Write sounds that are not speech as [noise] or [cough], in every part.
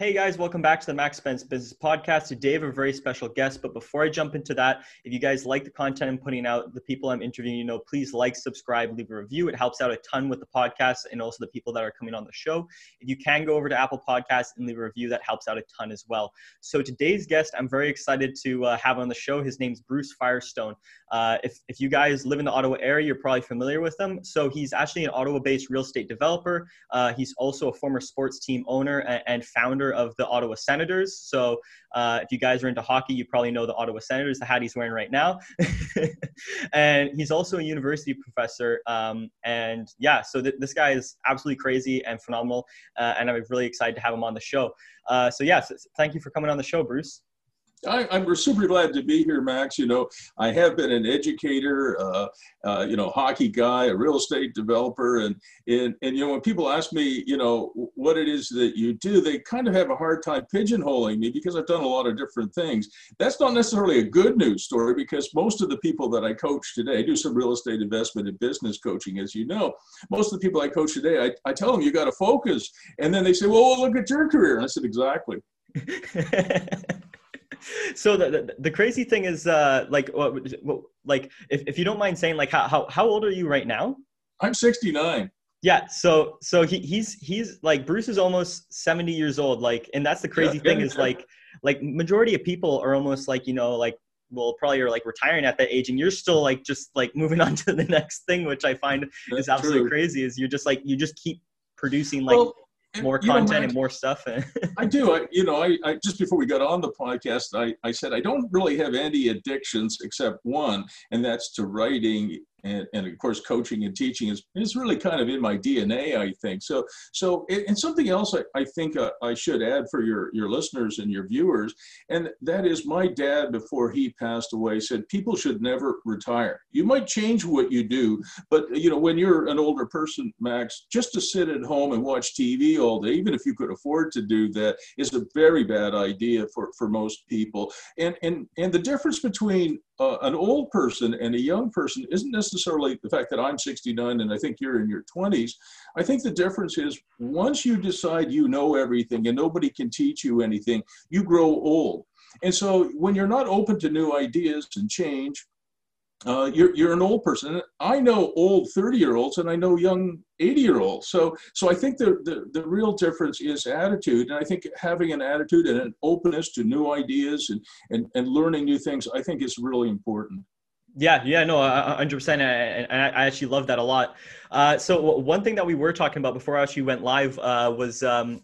Hey guys, welcome back to the Max Spence Business Podcast. Today I have a very special guest, but before I jump into that, if you guys like the content I'm putting out, the people I'm interviewing, you know, please like, subscribe, leave a review. It helps out a ton with the podcast and also the people that are coming on the show. If you can go over to Apple Podcasts and leave a review, that helps out a ton as well. So today's guest, I'm very excited to uh, have on the show. His name's Bruce Firestone. Uh, if, if you guys live in the Ottawa area, you're probably familiar with him. So he's actually an Ottawa-based real estate developer. Uh, he's also a former sports team owner and, and founder of the Ottawa Senators. So uh, if you guys are into hockey, you probably know the Ottawa Senators, the hat he's wearing right now. [laughs] and he's also a university professor. Um, and yeah, so th- this guy is absolutely crazy and phenomenal. Uh, and I'm really excited to have him on the show. Uh, so yes, yeah, so thank you for coming on the show, Bruce. I, am super glad to be here, Max. You know, I have been an educator, uh, uh, you know, hockey guy, a real estate developer, and, and and you know, when people ask me, you know, what it is that you do, they kind of have a hard time pigeonholing me because I've done a lot of different things. That's not necessarily a good news story because most of the people that I coach today I do some real estate investment and business coaching, as you know. Most of the people I coach today, I, I tell them you got to focus, and then they say, well, look at your career, and I said, exactly. [laughs] so the, the, the crazy thing is uh like what, what like if, if you don't mind saying like how, how how old are you right now i'm 69 yeah so so he, he's he's like bruce is almost 70 years old like and that's the crazy yeah, thing yeah, is yeah. like like majority of people are almost like you know like well probably are like retiring at that age and you're still like just like moving [laughs] on to the next thing which i find that's is absolutely true. crazy is you're just like you just keep producing like well, more content and more stuff. [laughs] I do. I, you know, I, I, just before we got on the podcast, I, I said I don't really have any addictions except one, and that's to writing and, and of course coaching and teaching is, is really kind of in my dna i think. So so and something else i, I think uh, i should add for your, your listeners and your viewers and that is my dad before he passed away said people should never retire. You might change what you do but you know when you're an older person max just to sit at home and watch tv all day even if you could afford to do that is a very bad idea for, for most people. And and and the difference between uh, an old person and a young person isn't necessarily the fact that I'm 69 and I think you're in your 20s. I think the difference is once you decide you know everything and nobody can teach you anything, you grow old. And so when you're not open to new ideas and change, uh, you're, you're an old person. I know old 30 year olds and I know young 80 year olds. So, so I think the, the, the real difference is attitude. And I think having an attitude and an openness to new ideas and, and, and learning new things, I think is really important. Yeah, yeah, no, hundred percent, and I actually love that a lot. Uh, so one thing that we were talking about before I actually went live uh, was um,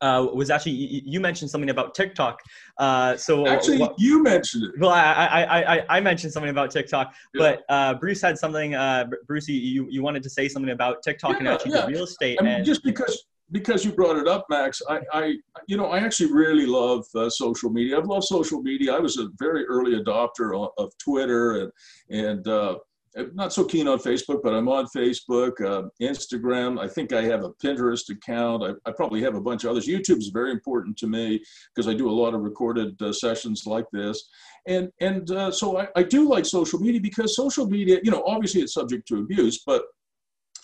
uh, was actually you mentioned something about TikTok. Uh, so actually, you mentioned it. Well, I I, I, I mentioned something about TikTok, yeah. but uh, Bruce had something. Uh, Bruce, you you wanted to say something about TikTok yeah, and actually yeah. real estate. I mean, and, just because because you brought it up, Max, I, I you know I actually really love uh, social media. I've loved social media. I was a very early adopter of, of Twitter and and uh, I'm not so keen on Facebook, but I'm on Facebook, uh, Instagram. I think I have a Pinterest account. I, I, probably have a bunch of others. YouTube is very important to me because I do a lot of recorded uh, sessions like this. And, and uh, so I, I do like social media because social media, you know, obviously it's subject to abuse, but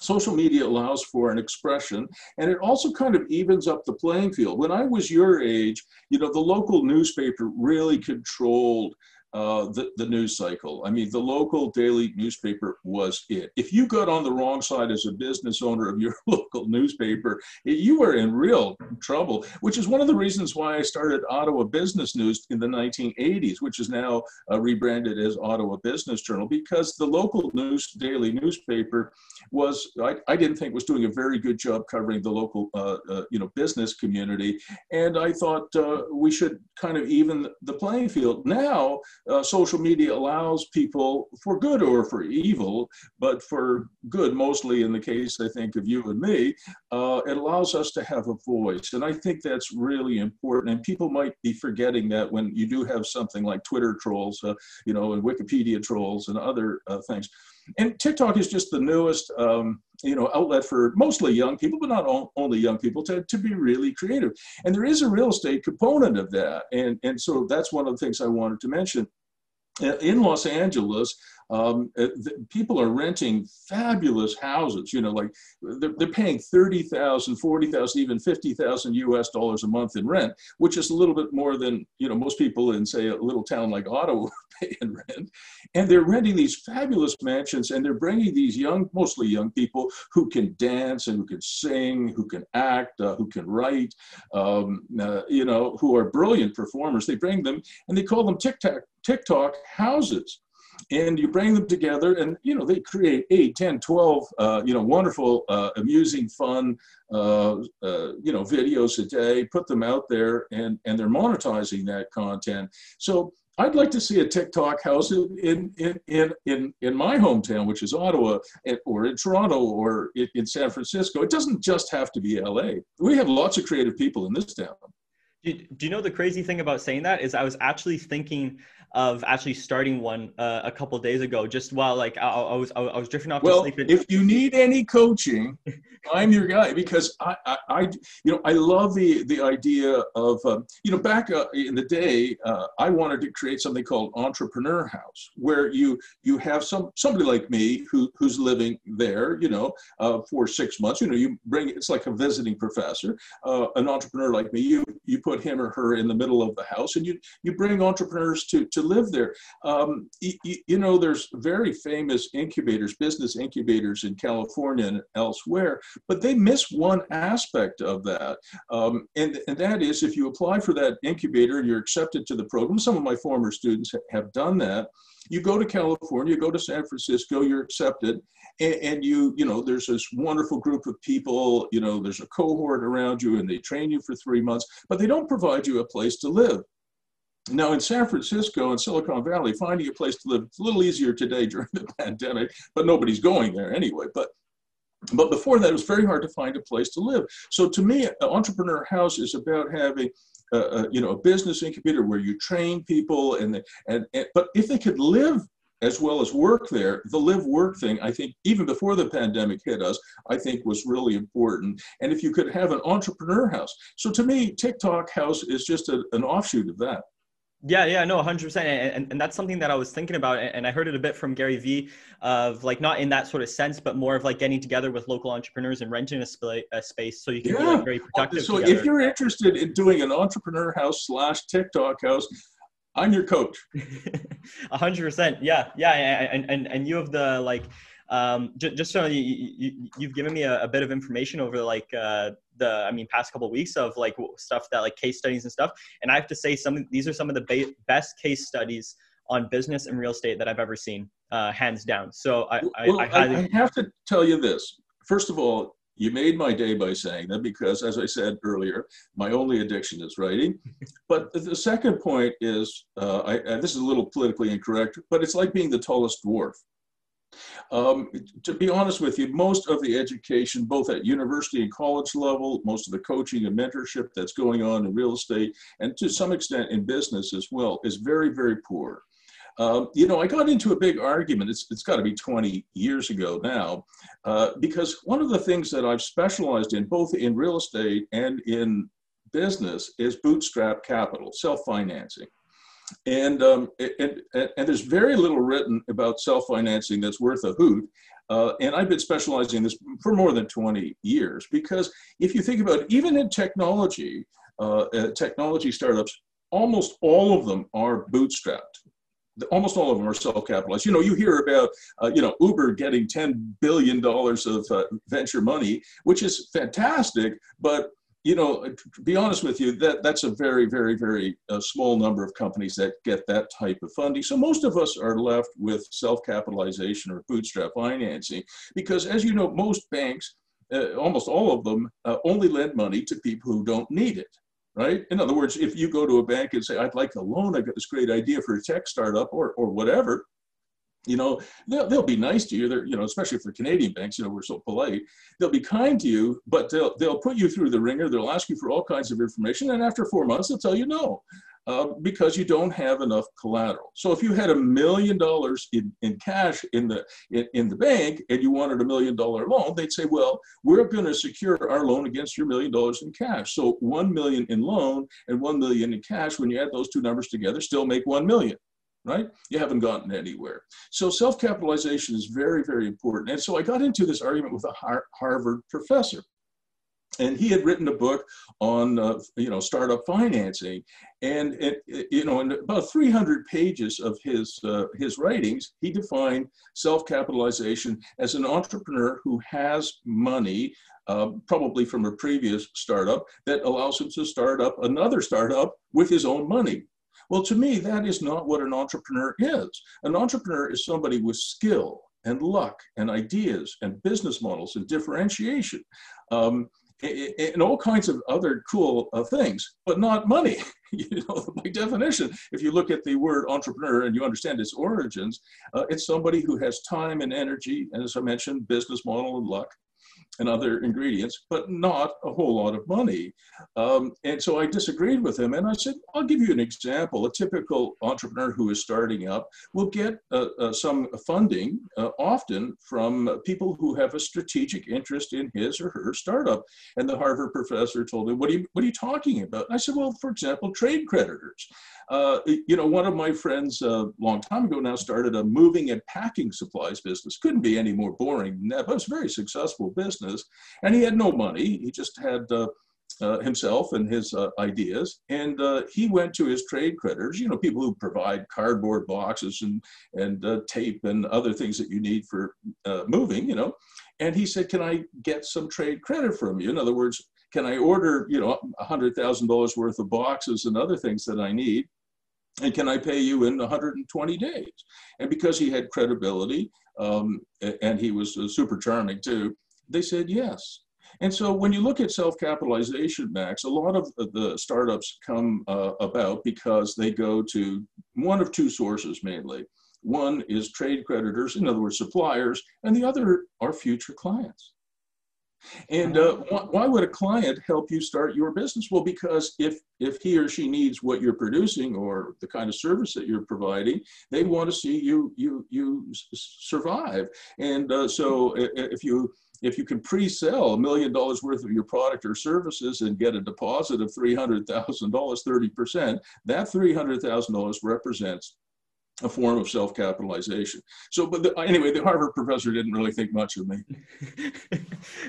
social media allows for an expression and it also kind of evens up the playing field when i was your age you know the local newspaper really controlled uh, the, the news cycle. I mean, the local daily newspaper was it. If you got on the wrong side as a business owner of your [laughs] local newspaper, you were in real trouble, which is one of the reasons why I started Ottawa Business News in the 1980s, which is now uh, rebranded as Ottawa Business Journal, because the local news daily newspaper was, I, I didn't think was doing a very good job covering the local, uh, uh you know, business community. And I thought uh, we should kind of even the playing field. Now, uh, social media allows people, for good or for evil, but for good mostly in the case, I think, of you and me, uh, it allows us to have a voice. And I think that's really important. And people might be forgetting that when you do have something like Twitter trolls, uh, you know, and Wikipedia trolls and other uh, things. And TikTok is just the newest, um, you know, outlet for mostly young people, but not all, only young people, to, to be really creative. And there is a real estate component of that. And, and so that's one of the things I wanted to mention. In Los Angeles, Um, uh, people are renting fabulous houses, you know, like they're, they're paying 30,000, 40,000, even 50,000 US dollars a month in rent, which is a little bit more than, you know, most people in, say, a little town like Ottawa [laughs] pay in rent. And they're renting these fabulous mansions and they're bringing these young, mostly young people who can dance and who can sing, who can act, uh, who can write, um, uh, you know, who are brilliant performers. They bring them and they call them TikTok, TikTok houses and you bring them together and you know they create 8 10 12 uh, you know wonderful uh, amusing fun uh, uh, you know videos a day put them out there and and they're monetizing that content so I'd like to see a TikTok house in in in in, in my hometown, which is Ottawa, or in Toronto, or in San Francisco. It doesn't just have to be LA. We have lots of creative people in this town. Do, do you know the crazy thing about saying that is I was actually thinking of actually starting one uh, a couple days ago, just while like I, I, was I was drifting off well, to sleep. If you need any coaching, [laughs] I'm your guy because I, I, I, you know I love the the idea of um, you know back uh, in the day uh, I wanted to create something called Entrepreneur House where you you have some somebody like me who who's living there you know uh, for six months you know you bring it's like a visiting professor uh, an entrepreneur like me you you put him or her in the middle of the house and you you bring entrepreneurs to to live there. Um, you, you, know, there's very famous incubators, business incubators in California and elsewhere, but they miss one aspect of that. Um, and, and that is if you apply for that incubator and you're accepted to the program, some of my former students have done that. You go to California, go to San Francisco, you're accepted, and, and you, you know, there's this wonderful group of people, you know, there's a cohort around you and they train you for three months, but they don't provide you a place to live. Now, in San Francisco and Silicon Valley, finding a place to live, it's a little easier today [laughs] during the pandemic, but nobody's going there anyway. But but before that, it was very hard to find a place to live. So to me, entrepreneur house is about having a, a you know a business incubator where you train people and, and and but if they could live as well as work there. The live work thing, I think, even before the pandemic hit us, I think was really important. And if you could have an entrepreneur house. So to me, TikTok house is just a, an offshoot of that. Yeah, yeah, no, 100%. And, and, that's something that I was thinking about. And I heard it a bit from Gary Vee of like, not in that sort of sense, but more of like getting together with local entrepreneurs and renting a, sp- a space so you can yeah. be like very productive. So together. if you're interested in doing an entrepreneur house slash TikTok house, I'm your coach. [laughs] 100%. Yeah, yeah. And, and, and you have the like, um, just, just so you, you, have given me a, a, bit of information over like uh, the i mean past couple of weeks of like stuff that like case studies and stuff. And i have to say some these are some of the ba- best case studies on business and real estate that i've ever seen uh, hands down. So I, well, I, I, I have to tell you this. First of all you made my day by saying that because as i said earlier my only addiction is writing. [laughs] But the second point is uh, I, this is a little politically incorrect but it's like being the tallest dwarf um, to be honest with you, most of the education, both at university and college level, most of the coaching and mentorship that's going on in real estate, and to some extent in business as well, is very, very poor. Um, you know, I got into a big argument, it's, it's got to be 20 years ago now, uh, because one of the things that I've specialized in, both in real estate and in business, is bootstrap capital, self financing. And, um, and, and, and, there's very little written about self-financing that's worth a hoot. Uh, and I've been specializing in this for more than 20 years because if you think about it, even in technology, uh, uh, technology startups, almost all of them are bootstrapped. Almost all of them are self-capitalized. You know, you hear about, uh, you know, Uber getting $10 billion of uh, venture money, which is fantastic, but you know, to be honest with you, that that's a very, very, very uh, small number of companies that get that type of funding. So most of us are left with self-capitalization or bootstrap financing, because as you know, most banks, uh, almost all of them, uh, only lend money to people who don't need it. Right. In other words, if you go to a bank and say, "I'd like a loan. I've got this great idea for a tech startup," or or whatever, you know they'll, they'll be nice to you. They're you know especially for canadian banks you know we're so polite. They'll be kind to you but they'll they'll put you through the wringer. They'll ask you for all kinds of information and after four months they'll tell you no uh, because you don't have enough collateral. So if you had a million dollars in, in cash in the in, in the bank and you wanted a million dollar loan they'd say well we're going to secure our loan against your million dollars in cash. So one million in loan and one million in cash when you add those two numbers together still make one million right? You haven't gotten anywhere. So self-capitalization is very, very important. And so I got into this argument with a Harvard professor and he had written a book on uh, you know startup financing and it, it, you know in about 300 pages of his uh, his writings he defined self-capitalization as an entrepreneur who has money uh, probably from a previous startup that allows him to start up another startup with his own money well to me that is not what an entrepreneur is an entrepreneur is somebody with skill and luck and ideas and business models and differentiation um, and all kinds of other cool uh, things, but not money. [laughs] you know, [laughs] by definition, if you look at the word entrepreneur and you understand its origins, uh, it's somebody who has time and energy, and as I mentioned, business model and luck, and other ingredients, but not a whole lot of money. Um, and so I disagreed with him, and I said, I'll give you an example. A typical entrepreneur who is starting up will get uh, uh, some funding, uh, often from people who have a strategic interest in his or her startup. And the Harvard professor told me, "What are you What are you talking about?" I said, "Well, for example, trade creditors. Uh, you know, one of my friends a uh, long time ago now started a moving and packing supplies business. Couldn't be any more boring than that, but it's a very successful business. And he had no money. He just had uh, uh, himself and his uh, ideas. And uh, he went to his trade creditors, you know, people who provide cardboard boxes and, and uh, tape and other things that you need for uh, moving, you know. And he said, Can I get some trade credit from you? In other words, can I order, you know, $100,000 worth of boxes and other things that I need? And can I pay you in 120 days? And because he had credibility um, and he was uh, super charming too, they said yes. And so when you look at self-capitalization, Max, a lot of the startups come uh, about because they go to one of two sources mainly. One is trade creditors, in other words, suppliers, and the other are future clients. And uh, why, would a client help you start your business? Well, because if if he or she needs what you're producing or the kind of service that you're providing, they want to see you you you survive. And uh, so if you if you can pre-sell a million dollars worth of your product or services and get a deposit of three hundred thousand dollars, thirty percent, that three hundred thousand dollars represents a form of self-capitalization. So, but the, anyway, the Harvard professor didn't really think much of me. [laughs]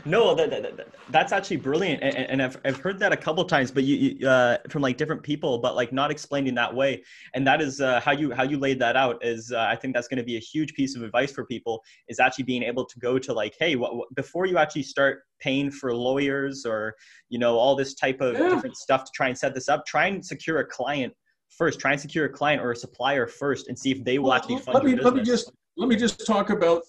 no, that, that, that's actually brilliant, and, and, I've, I've heard that a couple times, but you, you uh, from like different people, but like not explained in that way. And that is uh, how you how you laid that out. Is uh, I think that's going to be a huge piece of advice for people. Is actually being able to go to like, hey, what, what, before you actually start paying for lawyers or you know all this type of yeah. different stuff to try and set this up, try and secure a client first. Try and secure a client or a supplier first, and see if they will well, actually fund let me, your business. Let me just let me just talk about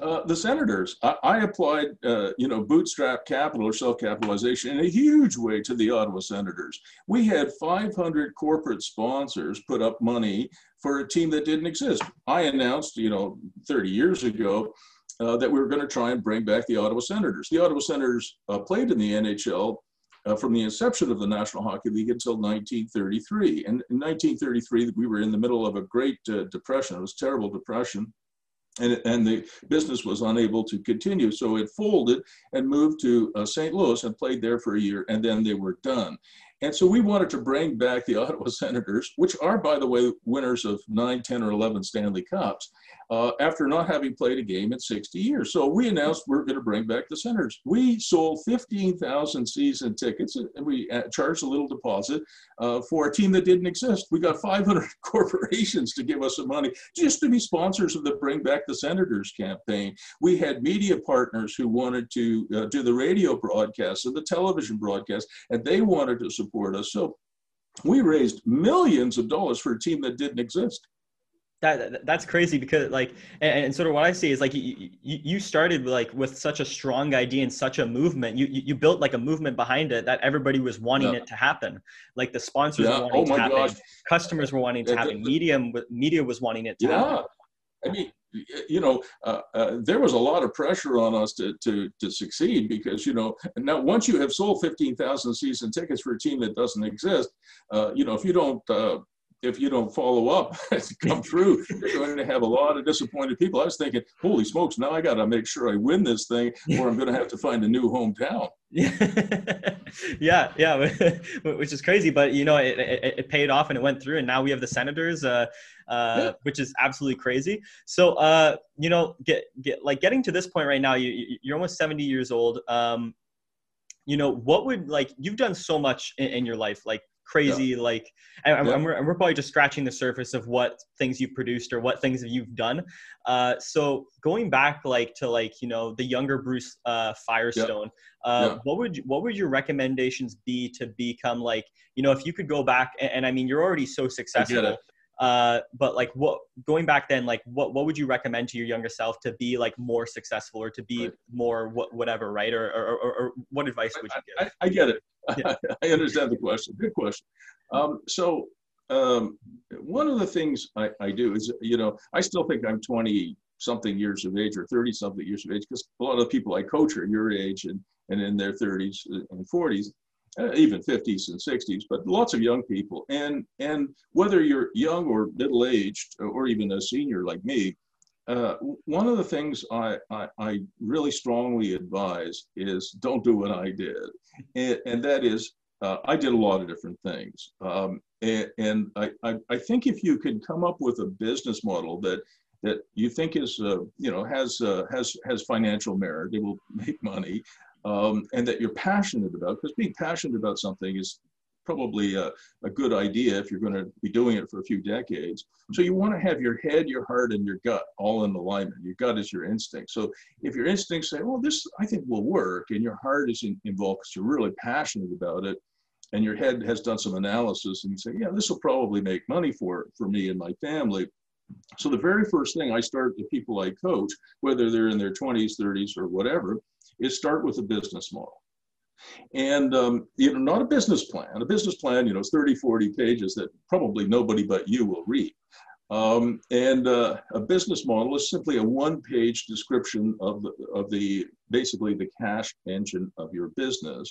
uh, the senators. I, I applied, uh, you know, bootstrap capital or self-capitalization in a huge way to the Ottawa senators. We had 500 corporate sponsors put up money for a team that didn't exist. I announced, you know, 30 years ago uh, that we were going to try and bring back the Ottawa Senators. The Ottawa Senators uh, played in the NHL uh, from the inception of the National Hockey League until 1933. And in 1933, we were in the middle of a great uh, depression. It was terrible depression. And, and the business was unable to continue. So it folded and moved to uh, St. Louis and played there for a year, and then they were done. And so we wanted to bring back the [laughs] Ottawa Senators, which are, by the way, winners of 9, 10, or 11 Stanley Cups, uh, after not having played a game in 60 years. So we announced we're going to bring back the Senators. We sold 15,000 season tickets and we uh, charged a little deposit uh, for a team that didn't exist. We got 500 [laughs] corporations to give us some money just to be sponsors of the Bring Back the Senators campaign. We had media partners who wanted to uh, do the radio broadcast and the television broadcast, and they wanted to support us. So we raised millions of dollars for a team that didn't exist. That, that's crazy because like and, and, sort of what I see is like you, you started like with such a strong idea and such a movement you you built like a movement behind it that everybody was wanting yeah. it to happen like the sponsors yeah. were wanting oh to happen gosh. customers were wanting to happen media media was wanting it to yeah. happen I mean you know, uh, uh, there was a lot of pressure on us to, to, to succeed because, you know, now once you have sold 15,000 season tickets for a team that doesn't exist, uh, you know, if you don't uh, if you don't follow up [laughs] and come [laughs] through, you're going to have a lot of disappointed people. I was thinking, holy smokes, now I got to make sure I win this thing, or I'm going to have to find a new hometown. [laughs] yeah, yeah, which is crazy, but you know, it, it, it, paid off and it went through, and now we have the Senators, uh, uh, yeah. which is absolutely crazy. So, uh, you know, get get like getting to this point right now, you you're almost 70 years old. Um, you know, what would like you've done so much in, in your life, like crazy yeah. like and, yeah. and, we're, and, we're, probably just scratching the surface of what things you've produced or what things you've done uh, so going back like to like you know the younger bruce uh, firestone yeah. Uh, what would you, what would your recommendations be to become like you know if you could go back and, and i mean you're already so successful uh, but like what going back then like what what would you recommend to your younger self to be like more successful or to be right. more what whatever right or, or, or, or what advice would you give I, I, I get it yeah. I understand the question. Good question. Um, so um, one of the things I, I, do is, you know, I still think I'm 20 something years of age or 30 something years of age because a lot of people I coach are your age and, and in their 30s and 40s, uh, even 50s and 60s, but lots of young people. And, and whether you're young or middle aged or even a senior like me, uh, one of the things I, I, I, really strongly advise is don't do what I did. And, and that is, uh, I did a lot of different things. Um, and, and I, I, I, think if you could come up with a business model that, that you think is, uh, you know, has, uh, has, has financial merit, it will [laughs] make money, um, and that you're passionate about, because being passionate about something is probably a, a good idea if you're going to be doing it for a few decades. So you want to have your head, your heart, and your gut all in alignment. Your gut is your instinct. So if your instincts say, "Well, this I think will work," and your heart is in, involved because you're really passionate about it, and your head has done some analysis, and you say, "Yeah, this will probably make money for for me and my family." So the very first thing I start the people I coach, whether they're in their 20s, 30s, or whatever, is start with a business model. And, um, you know, not a business plan. A business plan, you know, is 30, 40 pages that probably nobody but you will read. Um, and uh, a business model is simply a one-page description of the, of the basically the cash engine of your business.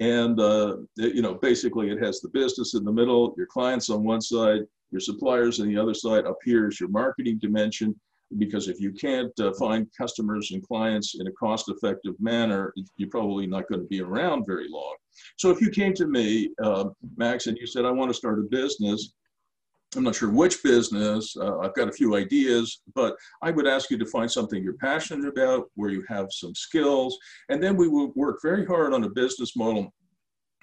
And uh, it, you know, basically, it has the business in the middle, your clients on one side, your suppliers on the other side. Up here is your marketing dimension, because if you can't uh, find customers and clients in a cost-effective manner, you're probably not going to be around very long. So if you came to me, uh, Max, and you said, I want to start a business, I'm not sure which business, uh, I've got a few ideas, but I would ask you to find something you're passionate about, where you have some skills, and then we would work very hard on a business model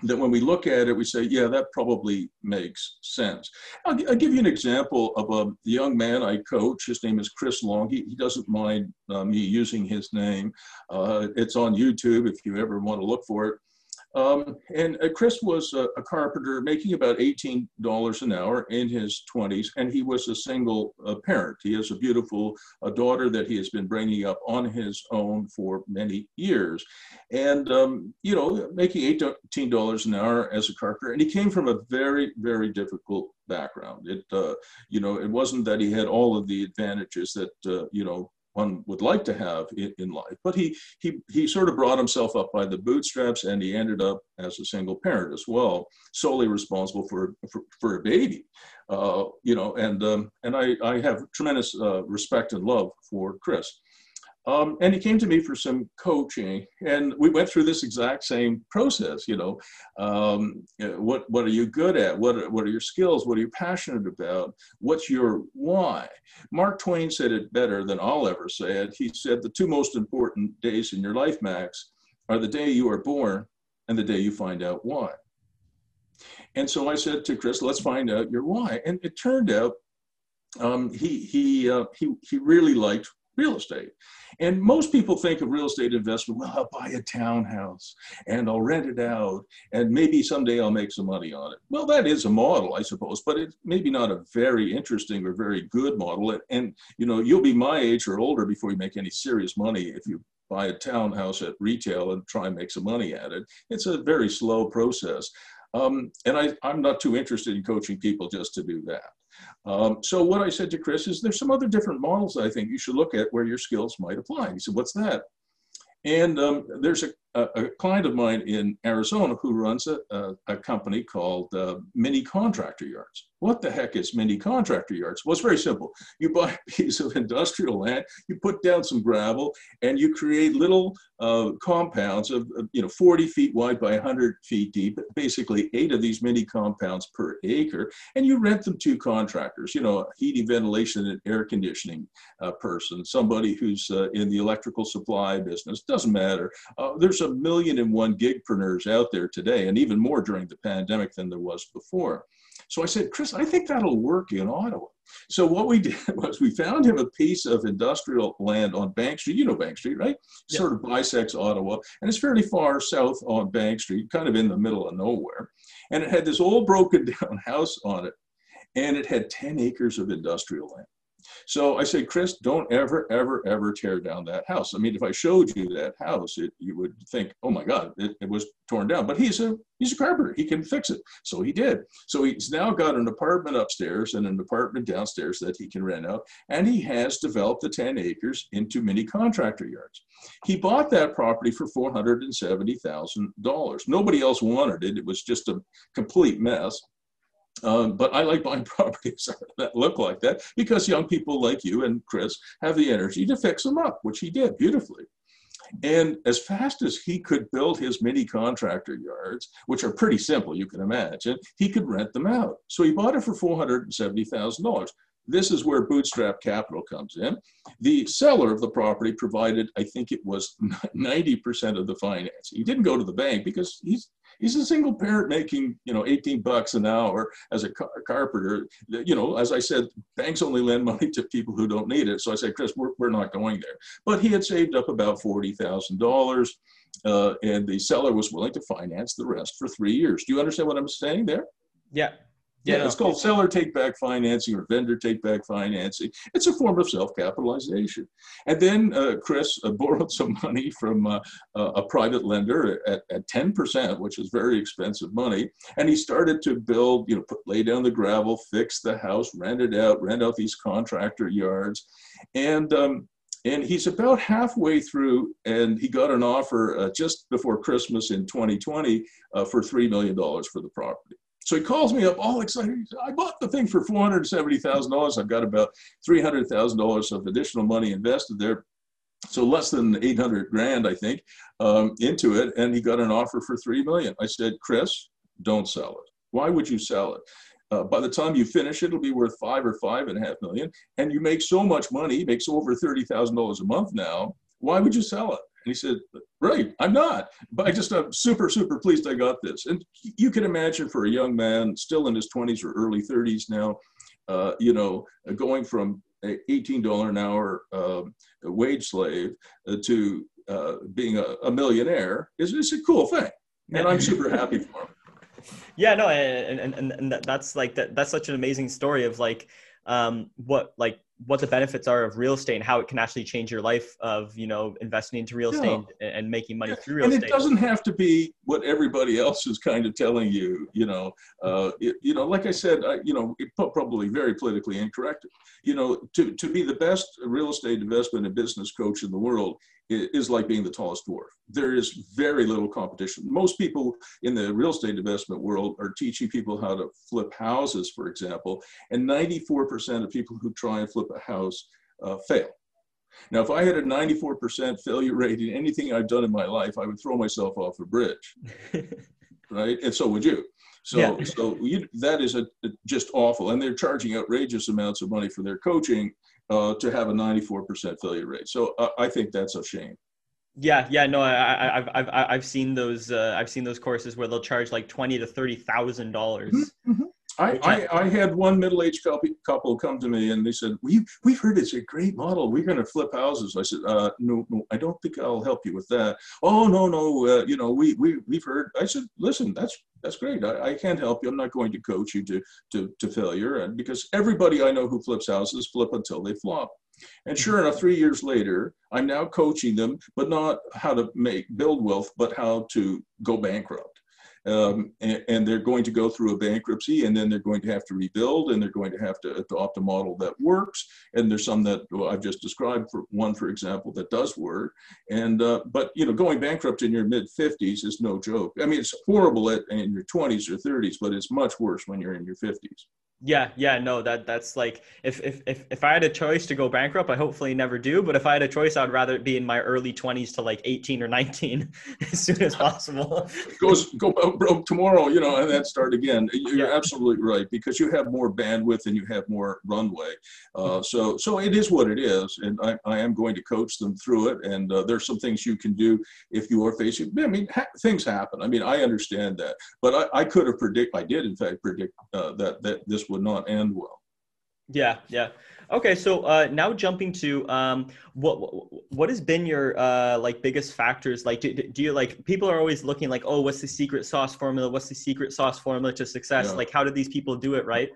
that when we look at it, we say, yeah, that probably makes sense. I'll, I'll give you an example of a young man I coach. His name is Chris Long. He, he doesn't mind uh, me using his name. Uh, it's on YouTube if you ever want to look for it. Um, and uh, Chris was a, a, carpenter making about $18 an hour in his 20s, and he was a single uh, parent. He has a beautiful uh, daughter that he has been bringing up on his own for many years. And, um, you know, making $18 an hour as a carpenter. And he came from a very, very difficult background. It, uh, you know, it wasn't that he had all of the advantages that, uh, you know, one would like to have in, in, life. But he, he, he sort of brought himself up by the bootstraps and he ended up as a single parent as well, solely responsible for, for, for a baby. Uh, you know, and, um, and I, I have tremendous uh, respect and love for Chris. Um, and he came to me for some coaching, and we went through this exact same process. You know, um, what what are you good at? What are, what are your skills? What are you passionate about? What's your why? Mark Twain said it better than I'll ever say it. He said the two most important days in your life, Max, are the day you are born and the day you find out why. And so I said to Chris, let's find out your why. And it turned out um, he he uh, he he really liked real estate. And most people think of real estate investment, well, I'll buy a townhouse and I'll rent it out and maybe someday I'll make some money on it. Well, that is a model, I suppose, but it's maybe not a very interesting or very good model. And, you know, you'll be my age or older before you make any serious money if you buy a townhouse at retail and try and make some money at it. It's a very slow process. Um, and I, I'm not too interested in coaching people just to do that. Um, so what I said to Chris is there's some other different models I think you should look at where your skills might apply. He said, what's that? And um, there's a a, client of mine in Arizona who runs a, a, a company called uh, Mini Contractor Yards. What the heck is mini contractor yards? Well, it's very simple. You buy a piece of [laughs] industrial land, you put down some gravel, and you create little uh, compounds of, you know 40 feet wide by 100 feet deep, basically eight of these mini compounds per acre, and you rent them to contractors. You know, heating, ventilation, and air conditioning uh, person, somebody who's uh, in the electrical supply business. Doesn't matter. Uh, there's a million and one gigpreneurs out there today, and even more during the pandemic than there was before. So I said, Chris, I think that'll work in Ottawa. So what we did [laughs] was we found him a piece of industrial land on Bank Street. You know Bank Street, right? Sort of bisects Ottawa, and it's fairly far south on Bank Street, kind of in the middle of nowhere. And it had this old broken [laughs] down house on it, and it had 10 acres of industrial land. So I said, Chris, don't ever, ever, ever tear down that house. I mean, if I showed you that house, it, you would think, oh my God, it, it was torn down. But he's a he's a carpenter. He can fix it. So he did. So he's now got an apartment upstairs and an apartment downstairs that he can rent out. And he has developed the 10 acres into mini contractor yards. He bought that property for $470,000. Nobody else wanted it. It was just a complete mess. Um, but I like buying [laughs] properties that look like that because young people like you and Chris have the energy to fix them up, which he did beautifully. And as fast as he could build his mini contractor yards, which are pretty simple, you can imagine, he could rent them out. So he bought it for $470,000. This is where bootstrap capital comes in. The seller of the property provided, I think it was [laughs] 90% of the finance. He didn't go to the bank because he's he's a single parent making you know 18 bucks an hour as a car- carpenter. You know as i said banks only lend money to people who don't need it. So i said chris we're, we're not going there. But he had saved up about $40000 uh, and the seller was willing to finance the rest for three years. Do you understand what i'm saying there? Yeah yeah, it's called seller take back financing or vendor take back financing. It's a form of self capitalization. And then uh, Chris uh, [laughs] borrowed some money from uh, a private lender at, at 10%, which is very expensive money. And he started to build, you know, put, lay down the gravel, fix the house, rent it out, rent out these contractor yards. And um, and he's about halfway through, and he got an offer uh, just before Christmas in 2020 uh, for $3 million for the property. So he calls me up all excited. I bought the thing for $470,000. I've got about $300,000 of additional money invested there. So less than 800 grand, I think, um, into it. And he got an offer for 3 million. I said, Chris, don't sell it. Why would you sell it? Uh, by the time you finish it, it'll be worth five or five and a half million. And you make so much money, makes over $30,000 a month now. Why would you sell it? And he said, Right, I'm not. But I just, I'm super, super pleased I got this. And you can imagine for a young man, still in his 20s or early 30s now, uh, you know, going from a $18 an hour uh, wage slave uh, to uh, being a, a, millionaire is, is a cool thing. And I'm super [laughs] happy for him. Yeah, no, and, and, and that's like, that, that's such an amazing story of like, um, what like what the benefits are of real estate and how it can actually change your life of you know investing into real estate yeah. and, making money through real and estate. And it doesn't have to be what everybody else is kind of telling you. You know, uh, it, you know, like I said, I, you know, probably very politically incorrect. You know, to to be the best real estate investment and business coach in the world, is like being the tallest dwarf. There is very little competition. Most people in the real estate investment world are teaching people how to flip houses, for example, and 94% of people who try and flip a house uh, fail. Now, if I had a 94% failure rate in anything I've done in my life, I would throw myself off a bridge, [laughs] right? And so would you. So, yeah. so you, that is a, a, just awful. And they're charging outrageous amounts of money for their coaching uh, to have a 94% failure rate. So uh, I think that's a shame. Yeah, yeah, no, I, have I've I've seen those uh, I've seen those courses where they'll charge like twenty to thirty thousand dollars. Mm-hmm. mm-hmm. I, I, I, had one middle-aged couple, couple come to me and they said, we, we've heard it's a great model. We're going to flip houses. I said, uh, no, no, I don't think I'll help you with that. Oh, no, no. Uh, you know, we, we, we've heard, I said, listen, that's, that's great. I, I can't help you. I'm not going to coach you to, to, to failure. And because everybody I know who flips houses flip until they flop. And sure enough, three years later, I'm now coaching them, but not how to make build wealth, but how to go bankrupt. Um, and, and, they're going to go through a bankruptcy and then they're going to have to rebuild and they're going to have to adopt a model that works. And there's some that well, i've just described for one for example that does work. And uh, but you know going bankrupt in your mid 50s is no joke. I mean it's horrible at, in your 20s or 30s but it's much worse when you're in your 50s yeah, yeah, no, that that's like if if if if I had a choice to go bankrupt, I hopefully never do. But if I had a choice, I'd rather be in my early twenties to like eighteen or nineteen [laughs] as soon as possible. [laughs] Goes go broke tomorrow, you know, and then start again. You're yeah. absolutely right because you have more bandwidth and you have more runway. Uh, so so it is what it is, and I, I am going to coach them through it. And uh, there's some things you can do if you are facing. I mean, ha- things happen. I mean, I understand that, but I, I could have predict. I did in fact predict uh, that that this would not end well. Yeah, yeah. Okay, so uh, now jumping to um, what what has been your uh, like biggest factors? Like, do, do you like people are always looking like, oh, what's the secret sauce formula? What's the secret sauce formula to success? Yeah. Like, how do these people do it right?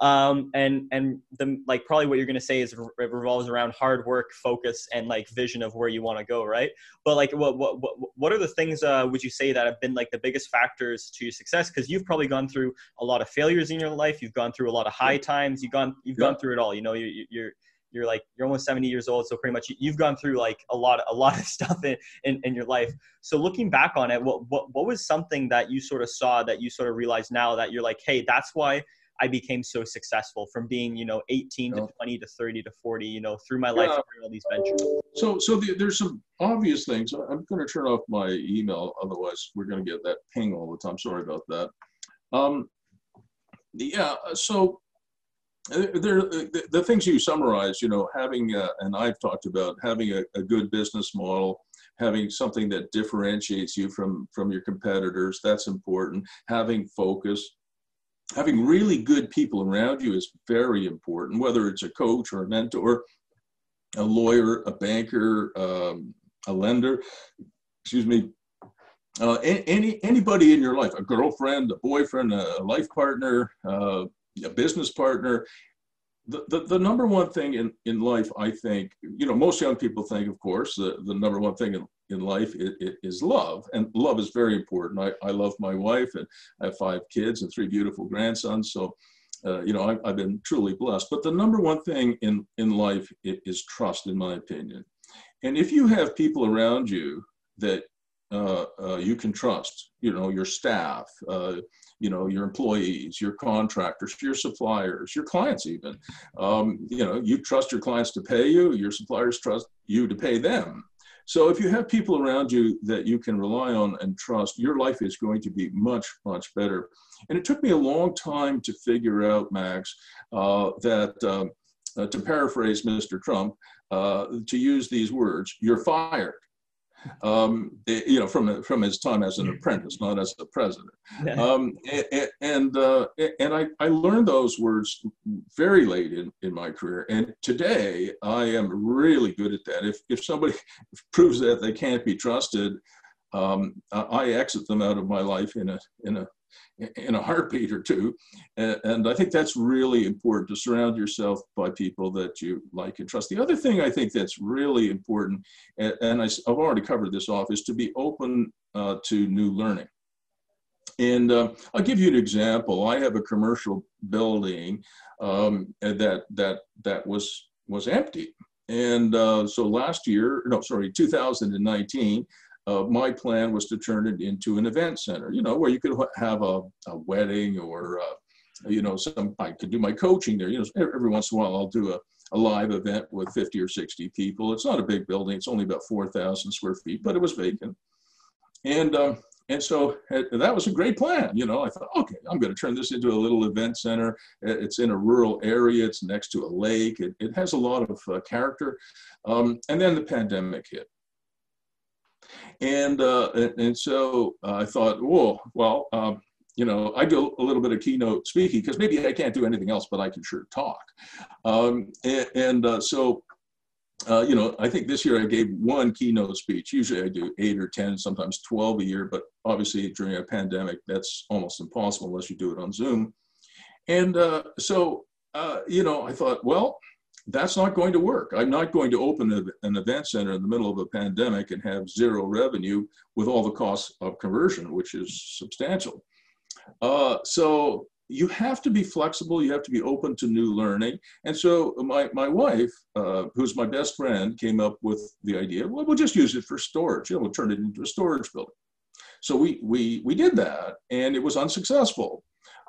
Um, and and the like probably what you're going to say is it revolves around hard work focus and like vision of where you want to go right? But like what what what are the things uh, would you say that have been like the biggest factors to your success? Because you've probably gone through a lot of failures in your life. You've gone through a lot of high times. You've gone you've yeah. gone through it all. You know you, you're you're like you're almost 70 years old so pretty much you've gone through like a lot a lot of [laughs] stuff in, in, in your life. So looking back on it what, what what was something that you sort of saw that you sort of realized now that you're like hey that's why I became so successful from being, you know, 18 to 20 to 30 to 40, you know, through my life, yeah. through all these ventures. So, so the, there's some obvious things. I'm going to turn off my email. Otherwise we're going to get that ping all the time. Sorry about that. Um, yeah. So uh, there, the, the things you summarize, you know, having, a, and I've talked about having a, a good business model, having something that differentiates you from from your competitors that's important having focus having really good people around you is very important, whether it's a coach or a mentor, a lawyer, a banker, um, a lender, excuse me, uh, any anybody in your life, a girlfriend, a boyfriend, a life partner, uh, a business partner. The, the, the number one thing in, in life, I think, you know, most young people think, of course, the, the number one thing in, in life is, is, love. And love is very important. I, I love my wife and I have five kids and three beautiful grandsons. So, uh, you know, I, have been truly blessed. But the number one thing in, in life is trust, in my opinion. And if you have people around you that uh, uh, you can trust, you know, your staff, uh, you know, your employees, your contractors, your suppliers, your clients even, um, you know, you trust your clients to pay you, your suppliers trust you to pay them. So if you have people around you that you can rely on and trust, your life is going to be much, much better. And it took me a long time to figure out, Max, uh, that uh, uh, to paraphrase Mr. Trump, uh, to use these words, you're fired um, you know, from from his time as an apprentice, not as a president. Um, and and, uh, and I, I learned those words very late in, in my career, and today I am really good at that. If if somebody [laughs] proves that they can't be trusted, um, I exit them out of my life in a in a in a heartbeat or two. And I think that's really important to surround yourself by people that you like and trust. The other thing I think that's really important, and I've already covered this off, is to be open uh, to new learning. And uh, I'll give you an example. I have a commercial building um, that that that was was empty, and uh, so last year, no, sorry, 2019, uh, my plan was to turn it into an event center, you know, where you could have a, a wedding or, uh, you know, some, I could do my coaching there. You know, every once in a while I'll do a, a live event with 50 or 60 people. It's not a big building. It's only about 4,000 square feet, but it was vacant. And, um, and so uh, that was a great plan. You know, I thought, okay, I'm going to turn this into a little event center. It's in a rural area. It's next to a lake. It, it has a lot of uh, character. Um, and then the pandemic hit. And, uh, and, so I thought, whoa, well, um, you know, I do a little bit of keynote speaking because maybe I can't do anything else, but I can sure talk. Um, and, and uh, so, uh, you know, I think this year I gave one keynote speech. Usually I do eight or 10, sometimes 12 a year, but obviously during a pandemic, that's almost impossible unless you do it on Zoom. And uh, so, uh, you know, I thought, well, that's not going to work. I'm not going to open a, an event center in the middle of a pandemic and have zero revenue with all the costs of conversion, which is substantial. Uh, so you have to be flexible. You have to be open to new learning. And so my, my wife, uh, who's my best friend, came up with the idea, well, we'll just use it for storage. You know, we'll turn it into a storage building. So we, we, we did that and it was unsuccessful.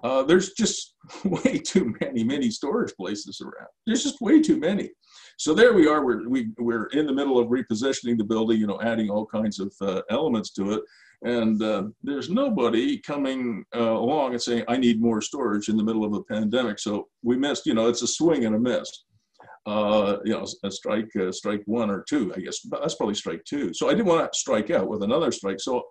Uh, there's just [laughs] way too many many storage places around. There's just way too many. So there we are. We're we, we're in the middle of repositioning the building. You know, adding all kinds of uh, elements to it, and uh, there's nobody coming uh, along and saying, "I need more storage" in the middle of a pandemic. So we missed. You know, it's a swing and a miss. Uh, you know, a strike, uh, strike one or two, I guess. That's probably strike two. So I didn't want to strike out with another strike. So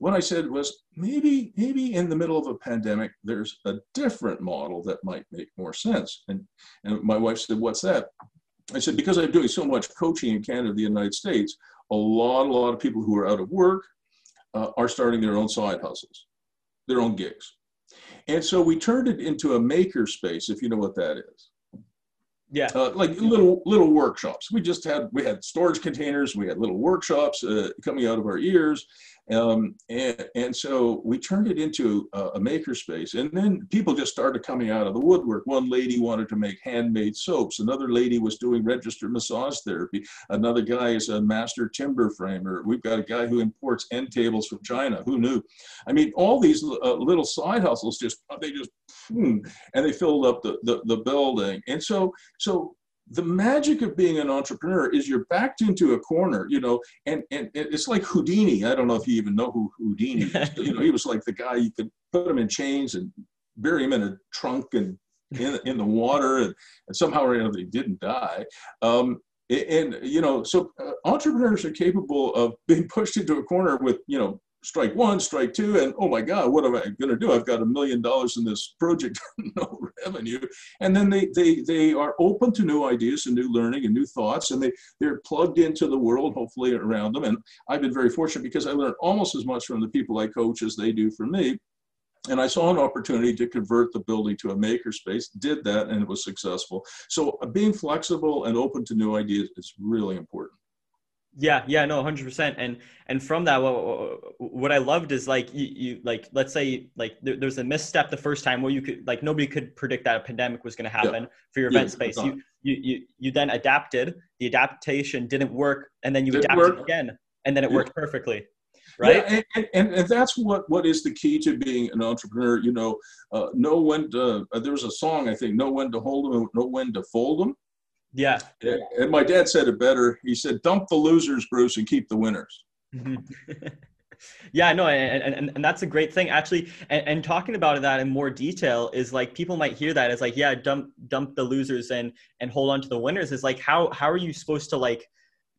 what I said was maybe maybe in the middle of a pandemic there's a different model that might make more sense. And and my wife said, "What's that?" I said, "Because I'm doing so much coaching in Canada, the United States, a lot a lot of people who are out of work uh, are starting their own side hustles, their own gigs." And so we turned it into a maker space, if you know what that is. Yeah. Uh, like little little workshops. We just had we had storage containers. We had little workshops uh, coming out of our ears, um, and, and so we turned it into a, a makerspace. And then people just started coming out of the woodwork. One lady wanted to make handmade soaps. Another lady was doing registered massage therapy. Another guy is a master timber framer. We've got a guy who imports end tables from China. Who knew? I mean, all these uh, little side hustles just, they just, hmm, and they filled up the, the, the building. And so, so the magic of being an entrepreneur is you're backed into a corner, you know, and, and it's like Houdini. I don't know if you even know who Houdini is. you know, he was like the guy you could put him in chains and bury him in a trunk and in, in the water, and, and somehow or another he didn't die. Um, and, you know, so uh, entrepreneurs are capable of being pushed into a corner with, you know, strike one, strike two, and oh my God, what am I going to do? I've got a million dollars in this project, [laughs] no revenue. And then they, they, they are open to new ideas and new learning and new thoughts, and they, they're plugged into the world, hopefully, around them. And I've been very fortunate because I learned almost as much from the people I coach as they do from me. And I saw an opportunity to convert the building to a makerspace, did that, and it was successful. So being flexible and open to new ideas is really important. Yeah, yeah, no, hundred percent. And and from that, what, what I loved is like you, you like let's say like there, there's a misstep the first time where you could like nobody could predict that a pandemic was going to happen yeah. for your event yeah, space. You, you you you then adapted. The adaptation didn't work, and then you didn't adapted work. again, and then it yeah. worked perfectly. Right. Yeah, and, and, and, that's what, what is the key to being an entrepreneur. You know, uh, know when to, uh, there was a song, I think, know when to hold them, know when to fold them. Yeah. And my dad said it better. He said, dump the losers, Bruce, and keep the winners. [laughs] yeah, no, and, and, and that's a great thing actually. And, and talking about that in more detail is like people might hear that as like, yeah, dump dump the losers and and hold on to the winners. Is like how how are you supposed to like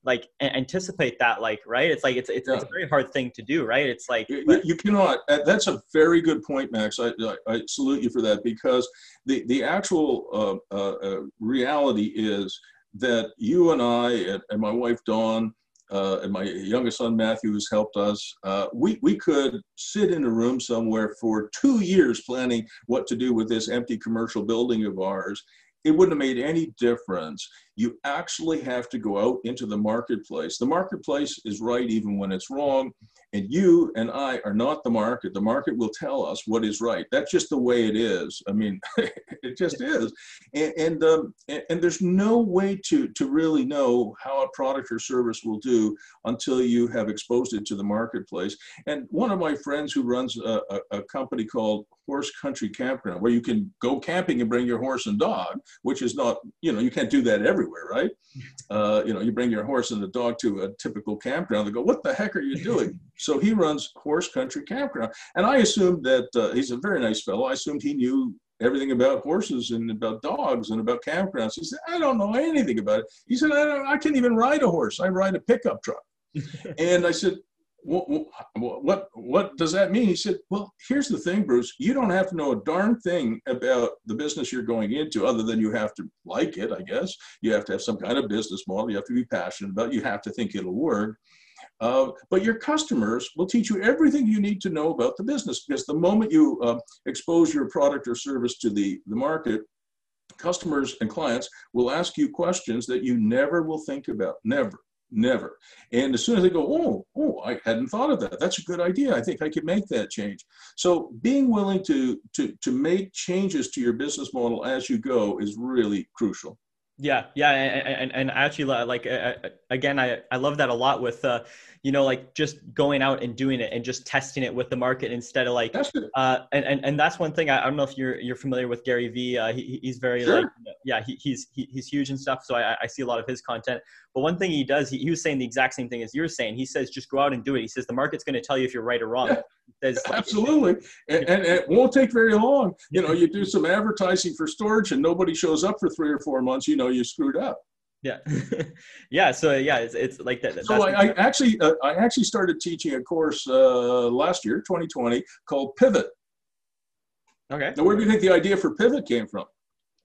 like anticipate that like right it's like it's it's, yeah. it's a very hard thing to do right it's like you, you, cannot uh, that's a very good point max I, I, I salute you for that because the the actual uh, uh, uh, reality is that you and i and, and my wife dawn uh, and my youngest son Matthew has helped us. Uh, we we could sit in a room somewhere for two years planning what to do with this empty commercial building of ours, it wouldn't have made any difference. You actually have to go out into the marketplace. The marketplace is right even when it's wrong. And you and I are not the market. The market will tell us what is right. That's just the way it is. I mean, [laughs] it just is. And and, um, and, and there's no way to to really know how a product or service will do until you have exposed it to the marketplace. And one of my friends who runs a, a, a company called Horse Country Campground, where you can go camping and bring your horse and dog, which is not, you know, you can't do that everywhere, right? [laughs] Uh, you know, you bring your horse and the dog to a typical campground. They go, "What the heck are you doing?" [laughs] So he runs Horse Country Campground. And I assumed that uh, he's a very nice fellow. I assumed he knew everything about horses and about dogs and about campgrounds. He said, I don't know anything about it. He said, I, I can't even ride a horse. I ride a pickup truck. [laughs] and I said, what, what, does that mean? He said, well, here's the thing, Bruce. You don't have to know a darn thing about the business you're going into other than you have to like it, I guess. You have to have some kind of business model. You have to be passionate about it. You have to think it'll work. Uh, but your customers will teach you everything you need to know about the business because the moment you uh, expose your product or service to the, the market, customers and clients will ask you questions that you never will think about. Never, never. And as soon as they go, oh, oh, I hadn't thought of that. That's a good idea. I think I could make that change. So being willing to to to make changes to your business model as you go is really crucial. Yeah, yeah, and, and, and actually, like again, I I love that a lot with uh, you know, like just going out and doing it and just testing it with the market instead of like, uh, and, and, and that's one thing. I, I, don't know if you're, you're familiar with Gary V. Uh, he, he's very sure. like, yeah, he, he's, he, he's huge and stuff. So I, I see a lot of his content, but one thing he does, he, he was saying the exact same thing as you're saying. He says, just go out and do it. He says, the market's going to tell you if you're right or wrong. Yeah. Says, Absolutely. And, and, it won't take very long. You know, you [laughs] do some advertising for storage and nobody shows up for three or four months, you know, you screwed up. Yeah, [laughs] yeah. So yeah, it's, it's like that. So I, I, actually uh, I actually started teaching a course uh, last year, 2020, called Pivot. Okay. Now, where do you think the idea for Pivot came from?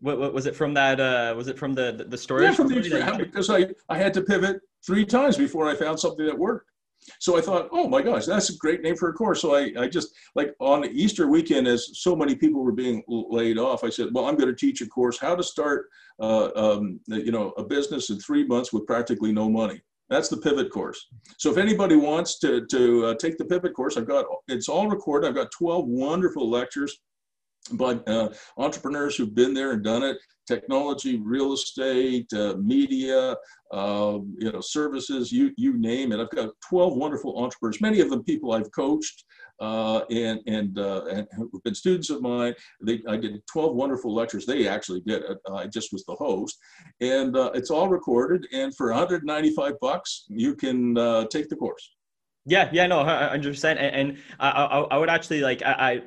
What, what was it from that? Uh, was it from the the story? Yeah, from the because I I had to pivot three times before I found something that worked. So I thought, oh my gosh, that's a great name for a course. So I, I just like on Easter weekend, as so many people were being laid off, I said, well, I'm going to teach a course how to start, uh, um, you know, a business in three months with practically no money. That's the pivot course. So if anybody wants to, to uh, take the pivot course, I've got, it's all recorded. I've got 12 wonderful lectures by uh, entrepreneurs who've been there and done it technology real estate uh, media uh, you know services you you name it. I've got 12 wonderful entrepreneurs many of them people i've coached uh, and and uh, and have been students of mine. They, i did 12 wonderful lectures. They actually did it. I just was the host. And uh, it's all recorded and for 195 bucks you can take the course. Yeah yeah no 100% and, and I, I, I would actually like I, I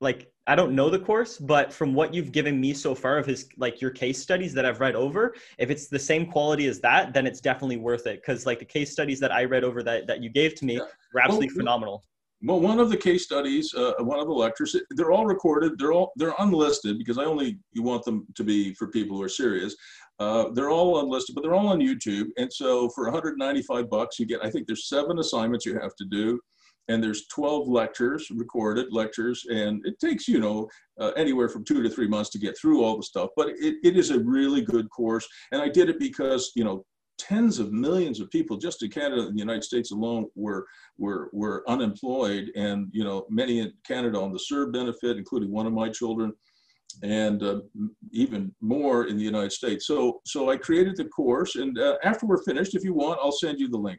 like I don't know the course, but from what you've given me so far of his like your case studies that I've read over, if it's the same quality as that, then it's definitely worth it. Because like the case studies that I read over that that you gave to me yeah. were absolutely well, phenomenal. Well, one of the case studies, uh, one of the lectures, they're all recorded. They're all they're unlisted because I only you want them to be for people who are serious. Uh, they're all unlisted, but they're all on YouTube. And so for 195 bucks, you get I think there's seven assignments you have to do and there's 12 lectures recorded lectures and it takes you know uh, anywhere from two to three months to get through all the stuff but it, it is a really good course and i did it because you know tens of millions of people just in canada and the united states alone were were were unemployed and you know many in canada on the CERB benefit including one of my children and uh, even more in the united states. So so i created the course and uh, after we're finished if you want i'll send you the link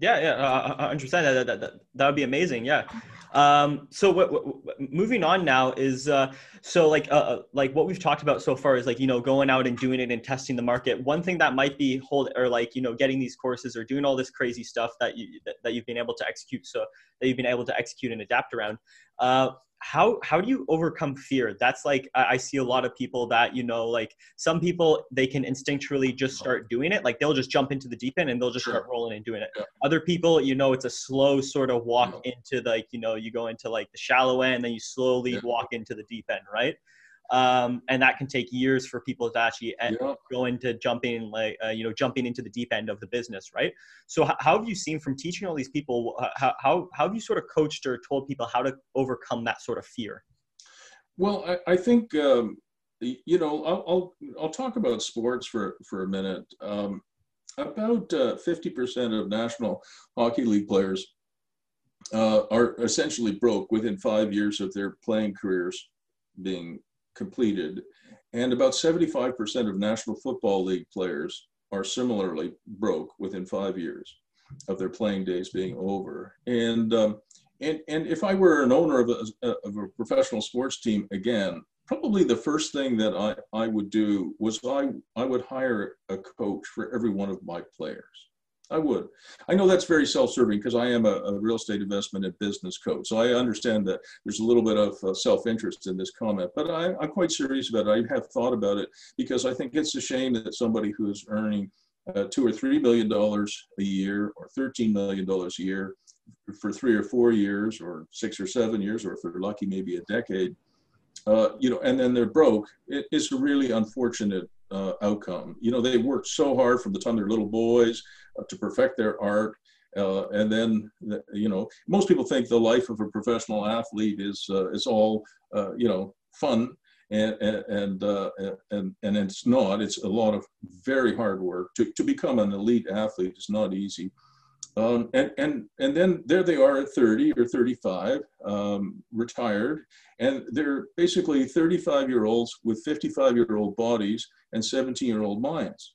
yeah, yeah, uh, I understand that. That, that. that would be amazing. Yeah. Um, so what, what, moving on now is uh, so like uh, uh, like what we've talked about so far is like you know going out and doing it and testing the market. One thing that might be hold or like you know getting these courses or doing all this crazy stuff that you that, that you've been able to execute so that you've been able to execute and adapt around. Uh, how how do you overcome fear that's like I, see a lot of people that you know like some people they can instinctually just uh-huh. start doing it like they'll just jump into the deep end and they'll just sure. start rolling and doing it yeah. other people you know it's a slow sort of walk yeah. into like you know you go into like the shallow end then you slowly yeah. walk into the deep end right um, and that can take years for people to actually uh, yeah. go into jumping like uh, you know jumping into the deep end of the business right? So h- how have you seen from teaching all these people how, how, how have you sort of coached or told people how to overcome that sort of fear? Well i, I think um, you know I'll, I'll, I'll talk about sports for for a minute. Um, about uh, 50% of national hockey league players uh, are essentially broke within five years of their playing careers being completed, and about 75% of National Football League players are similarly broke within five years of their playing days being over. And um, and and if I were an owner of a, of a professional sports team again, probably the first thing that I, I would do was I I would hire a coach for every one of my players. I would. I know that's very self-serving because I am a, a, real estate investment and business coach. So I understand that there's a little bit of uh, self-interest in this comment, but I, am quite serious about it. I have thought about it because I think it's a shame that somebody who is earning uh, two or three million dollars a year or 13 million dollars a year for three or four years or six or seven years, or if they're lucky, maybe a decade, uh, you know, and then they're broke. It is a really unfortunate uh, outcome. You know, they worked so hard from the time they're little boys uh, to perfect their art. Uh, and then, you know, most people think the life of a professional athlete is uh, is all, uh, you know, fun and and uh, and and it's not. It's a lot of very hard work to to become an elite athlete. It's not easy. Um, and, and, and then there they are at 30 or 35, um, retired, and they're basically 35 year olds with 55 year old bodies and 17 year old minds.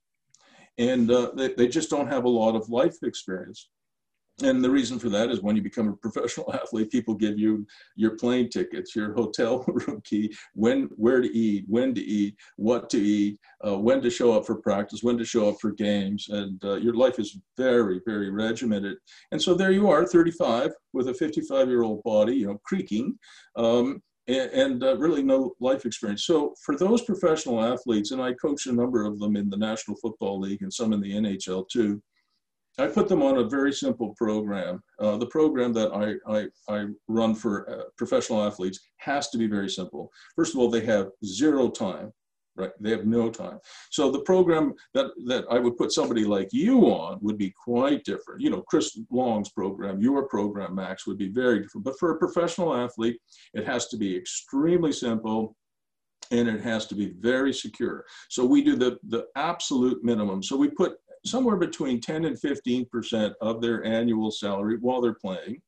And uh, they, they just don't have a lot of life experience and the reason for that is when you become a professional [laughs] athlete, people give you your plane tickets, your hotel [laughs] room key, when, where to eat, when to eat, what to eat, uh, when to show up for practice, when to show up for games, and uh, your life is very, very regimented. And so there you are, 35, with a 55-year-old body, you know, creaking, um, and, and uh, really no life experience. So for those professional athletes, and I coach a number of them in the National Football League and some in the NHL too I put them on a very simple program. Uh, the program that I, I, I run for uh, professional athletes has to be very simple. First of all, they have zero time, right? They have no time. So the program that, that I would put somebody like you on would be quite different. You know, Chris Long's program, your program, Max, would be very different. But for a professional athlete, it has to be extremely simple and it has to be very secure. So we do the, the absolute minimum. So we put somewhere between 10 and 15% of their annual salary while they're playing.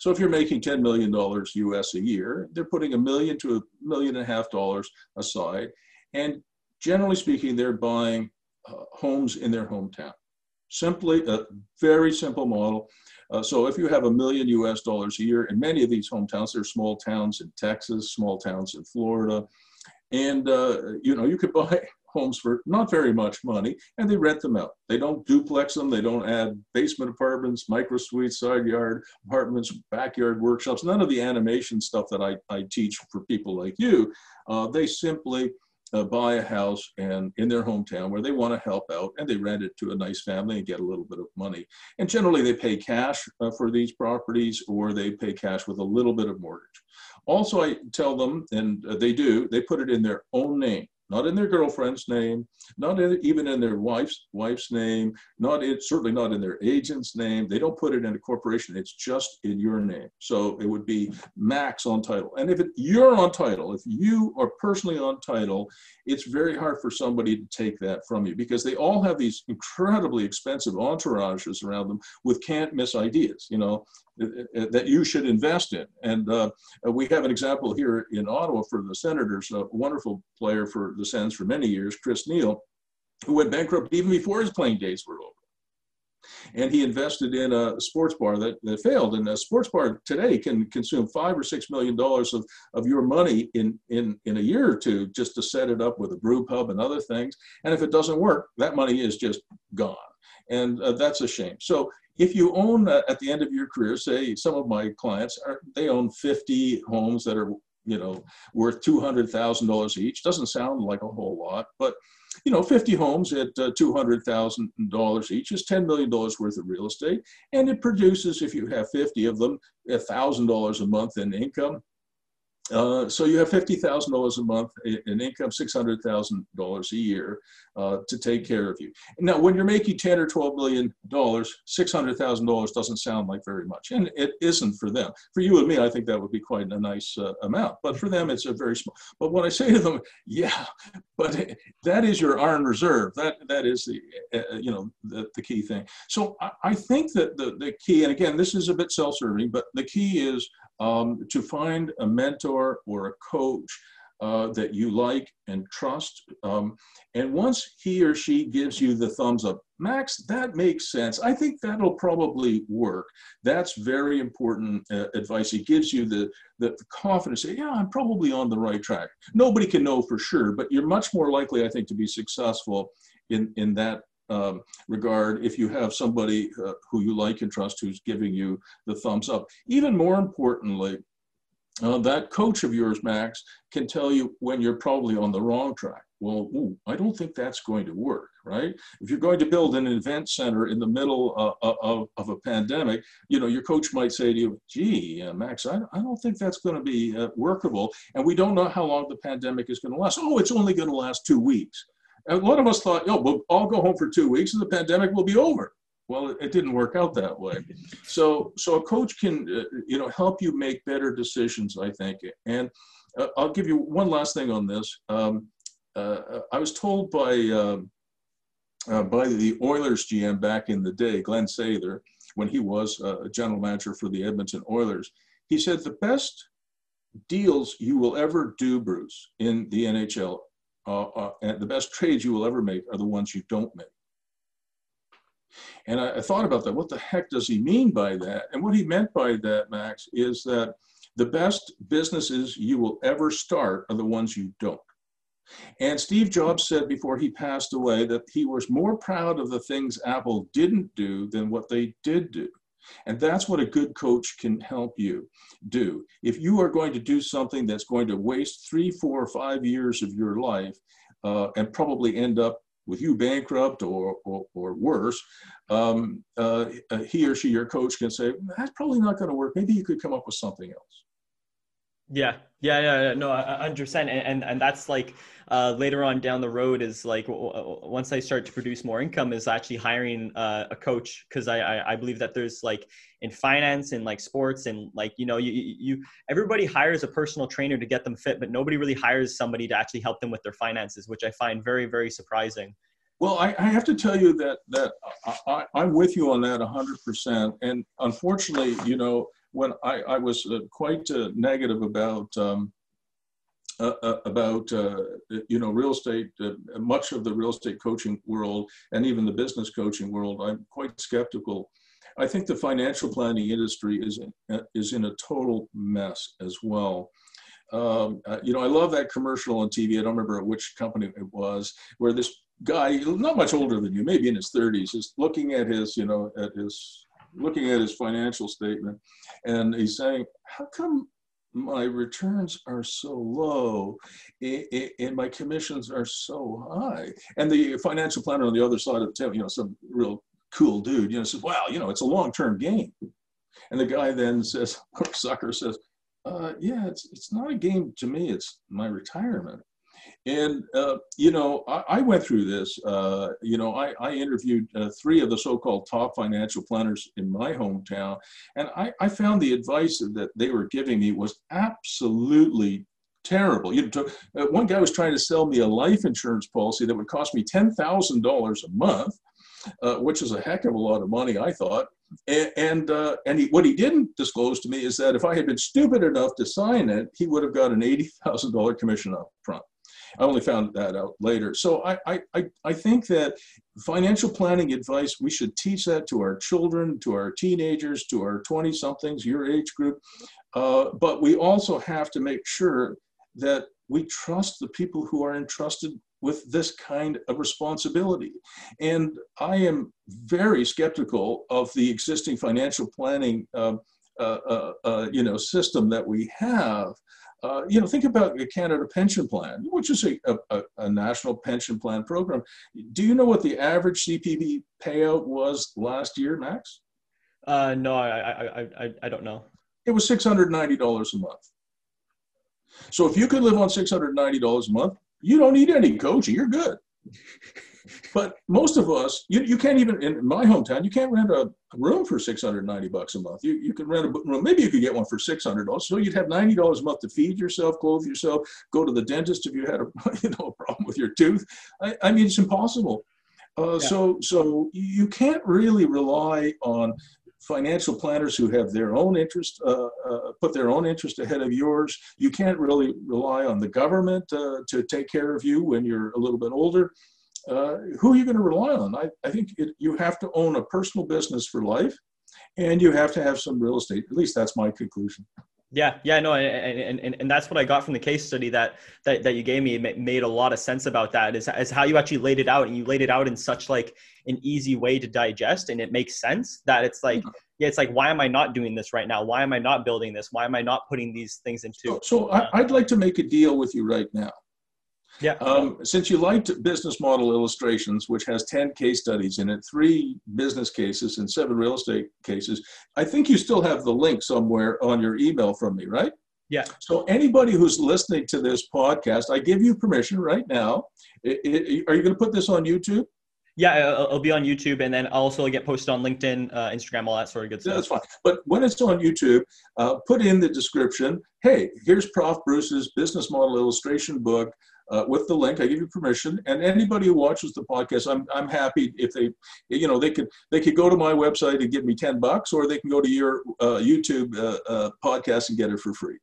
So if you're making $10 million US a year, they're putting a million to a million and a half dollars aside. And generally speaking, they're buying uh, homes in their hometown. Simply a very simple model. Uh, so if you have a million US dollars a year, in many of these hometowns, there are small towns in Texas, small towns in Florida, and uh, you know you could [laughs] buy homes for not very much money and they rent them out. They don't duplex them. They don't add basement apartments, micro suites, side yard apartments, backyard workshops, none of the animation stuff that I, I teach for people like you. Uh, they simply uh, buy a house and in their hometown where they want to help out and they rent it to a nice family and get a little bit of money. And generally they pay cash uh, for these properties or they pay cash with a little bit of mortgage. Also, I tell them, and uh, they do, they put it in their own name not in their girlfriend's name, not in, even in their wife's wife's name, not in, certainly not in their agent's name. They don't put it in a corporation. It's just in your name. So it would be max on title. And if it, you're on title, if you are personally on title, it's very hard for somebody to take that from you because they all have these incredibly expensive entourages around them with can't miss ideas. You know, eh, eh, eh, that you should invest in. And uh, we have an example here in Ottawa for the Senators, a wonderful player for the Sens for many years, Chris Neil, who went bankrupt even before his playing days were over. And he invested in a sports bar that, that failed. And a sports bar today can consume five or six million dollars of, of your money in, in, in a year or two just to set it up with a brew pub and other things. And if it doesn't work, that money is just gone and uh, that's a shame. So if you own uh, at the end of your career, say some of my clients are they own 50 homes that are you know worth $200,000 each. Doesn't sound like a whole lot, but you know 50 homes at uh, $200,000 each is $10 million worth of real estate, and it produces if you have 50 of them $1,000 a month in income uh, so you have $50,000 a month in income, $600,000 a year uh, to take care of you. Now, when you're making 10 or 12 million dollars, $600,000 doesn't sound like very much, and it isn't for them. For you and me, I think that would be quite a nice uh, amount, but for them, it's a very small. But when I say to them, yeah, [laughs] but that is your iron reserve. That that is the uh, you know the, the key thing. So I, I think that the the key, and again, this is a bit self-serving, but the key is um, to find a mentor or a coach uh, that you like and trust. Um, and once he or she gives you the thumbs up, Max, that makes sense. I think that'll probably work. That's very important uh, advice. It gives you the, the, confidence, say, yeah, I'm probably on the right track. Nobody can know for sure, but you're much more likely, I think, to be successful in, in that um, regard if you have somebody uh, who you like and trust who's giving you the thumbs up. Even more importantly, uh, that coach of yours, Max, can tell you when you're probably on the wrong track. Well, ooh, I don't think that's going to work, right? If you're going to build an event center in the middle uh, uh of, of a pandemic, you know, your coach might say to you, gee, uh, Max, I, I don't think that's going to be uh, workable. And we don't know how long the pandemic is going to last. Oh, it's only going to last two weeks. A lot of us thought, oh, we'll all go home for two weeks and the pandemic will be over. Well, it didn't work out that way. So, so a coach can, uh, you know, help you make better decisions, I think. And uh, I'll give you one last thing on this. Um, uh, I was told by um, uh, by the Oilers GM back in the day, Glen Sather, when he was uh, a general manager for the Edmonton Oilers. He said the best deals you will ever do, Bruce, in the NHL, uh, uh, and the best trades you will ever make are the ones you don't make. And I, I, thought about that. What the heck does he mean by that? And what he meant by that, Max, is that the best businesses you will ever start are the ones you don't. And Steve Jobs said before he passed away that he was more proud of the things Apple didn't do than what they did do. And that's what a good coach can help you do. If you are going to do something that's going to waste three, four, five years of your life uh, and probably end up with you bankrupt or, or, or worse, um, uh, he or she, your coach, can say, that's probably not going to work. Maybe you could come up with something else. Yeah, yeah, yeah, yeah. no, I understand, and, and that's like uh, later on down the road is like once I start to produce more income is actually hiring uh, a coach because I, I, I believe that there's like in finance and like sports and like you know you you everybody hires a personal trainer to get them fit, but nobody really hires somebody to actually help them with their finances, which I find very very surprising. Well, I, I have to tell you that that I, I'm with you on that 100%, and unfortunately, you know when I, I was uh, quite uh, negative about um, uh, uh about uh, you know real estate, uh, much of the real estate coaching world, and even the business coaching world, I'm quite skeptical. I think the financial planning industry is in, is in a total mess as well. Um, you know, I love that commercial on TV. I don't remember which company it was, where this guy, not much older than you, maybe in his 30s, is looking at his, you know, at his looking at his financial statement and he's saying, how come my returns are so low and my commissions are so high? And the financial planner on the other side of the table, you know, some real cool dude, you know, says, well, you know, it's a long-term game. And the guy then says, [laughs] sucker says, uh, yeah, it's, it's not a game to me, it's my retirement. And, uh, you know, I, I, went through this. Uh, you know, I, I interviewed uh, three of the so called top financial planners in my hometown. And I, I found the advice that they were giving me was absolutely terrible. You know, uh, one guy was trying to sell me a life insurance policy that would cost me $10,000 a month. Uh, which is a heck of a lot of money, I thought. And and, uh, and he, what he didn't disclose to me is that if I had been stupid enough to sign it, he would have got an eighty thousand dollar commission up front. I only found that out later. So I, I, I think that financial planning advice, we should teach that to our children, to our teenagers, to our 20 somethings, your age group. Uh, but we also have to make sure that we trust the people who are entrusted with this kind of responsibility. And I am very skeptical of the existing financial planning uh, uh, uh, uh you know, system that we have uh, you know, think about the Canada Pension Plan, which is a, a, a, national pension plan program. Do you know what the average CPP payout was last year, Max? Uh, no, I, I, I, I don't know. It was $690 a month. So if you could live on $690 a month, you don't need any coaching. You're good. [laughs] But most of us, you, you can't even, in my hometown, you can't rent a room for 690 bucks a month. You, you can rent a room, maybe you could get one for $600. So you'd have $90 a month to feed yourself, clothe yourself, go to the dentist if you had a, [laughs] you know, a problem with your tooth. I, I mean, it's impossible. Uh, yeah. So, so you can't really rely on financial planners who have their own interest, uh, uh, put their own interest ahead of yours. You can't really rely on the government uh, to take care of you when you're a little bit older uh, who are you going to rely on? I, I think it, you have to own a personal business for life and you have to have some real estate. At least that's my conclusion. Yeah, yeah, no, and, and, and that's what I got from the case study that, that, that you gave me. It made a lot of sense about that is, is how you actually laid it out and you laid it out in such like an easy way to digest. And it makes sense that it's like, mm-hmm. yeah, it's like, why am I not doing this right now? Why am I not building this? Why am I not putting these things into? So, so I, I'd like to make a deal with you right now. Yeah. Um, since you liked business model illustrations, which has 10 case studies in it, three business cases and seven real estate cases, I think you still have the link somewhere on your email from me, right? Yeah. So anybody who's listening to this podcast, I give you permission right now. It, it, are you going to put this on YouTube? Yeah, it'll, it'll be on YouTube, and then also get posted on LinkedIn, uh, Instagram, all that sort of good stuff. Yeah, that's fine. But when it's on YouTube, uh, put in the description. Hey, here's Prof. Bruce's business model illustration book. Uh, with the link, I give you permission, and anybody who watches the podcast, I'm I'm happy if they, you know, they could they could go to my website and give me ten bucks, or they can go to your uh, YouTube uh, uh, podcast and get it for free.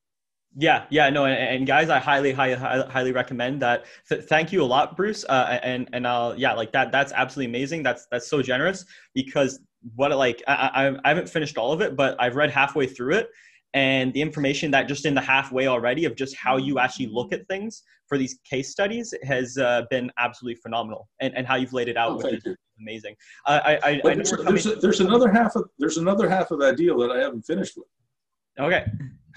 Yeah, yeah, no, and, and, guys, I highly, highly, highly recommend that. Th- thank you a lot, Bruce. Uh, and and I'll yeah, like that. That's absolutely amazing. That's that's so generous because what like I, I I haven't finished all of it, but I've read halfway through it, and the information that just in the halfway already of just how you actually look at things for these case studies has uh, been absolutely phenomenal, and, and how you've laid it out, oh, which is amazing. Uh, I, I, I there's, there's, a, there's another half of there's another half of that deal that I haven't finished with. Okay.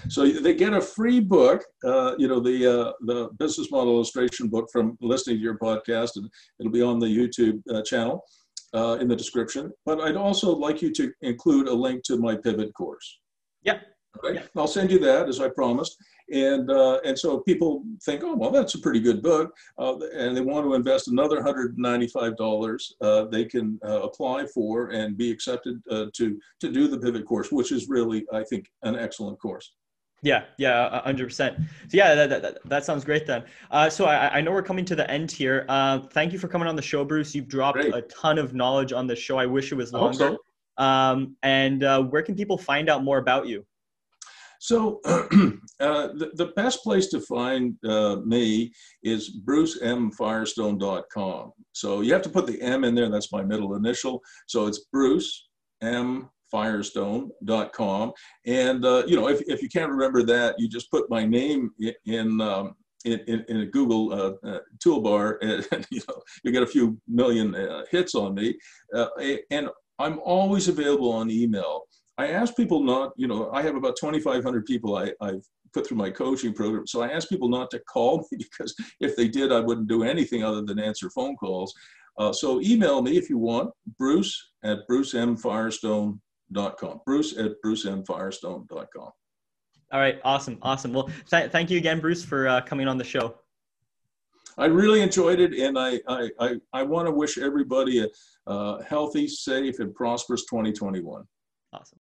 So they get a free book, uh, you know, the uh, the business model illustration book from listening to your podcast, and it'll be on the YouTube uh, channel uh, in the description. But I'd also like you to include a link to my pivot course. Yeah. Okay. Yeah. I'll send you that as I promised. And uh, and so people think, oh well, that's a pretty good book, uh, and they want to invest another hundred ninety-five dollars. Uh, they can uh, apply for and be accepted uh, to to do the pivot course, which is really, I think, an excellent course. Yeah, yeah, hundred percent. So yeah, that, that, that, sounds great then. Uh, so I, I know we're coming to the end here. Uh, thank you for coming on the show, Bruce. You've dropped great. a ton of knowledge on the show. I wish it was longer. So. Um, and uh, where can people find out more about you? So [clears throat] uh, the, the, best place to find uh, me is brucemfirestone.com. So you have to put the M in there. That's my middle initial. So it's Bruce M firestone.com. And, uh, you know, if, if you can't remember that, you just put my name in, um, in, in, in, a Google uh, uh, toolbar [laughs] and, you know, you get a few million uh, hits on me. Uh, and I'm always available on email. I ask people not, you know, I have about 2,500 people I, I've put through my coaching program. So I ask people not to call me [laughs] because if they did, I wouldn't do anything other than answer phone calls. Uh, so email me if you want, bruce at brucemfirestone.com. Bruce at brucemfirestone.com. All right, awesome, awesome. Well, th- thank you again, Bruce, for uh, coming on the show. I really enjoyed it, and I I, I, I want to wish everybody a uh, healthy, safe, and prosperous 2021. Awesome.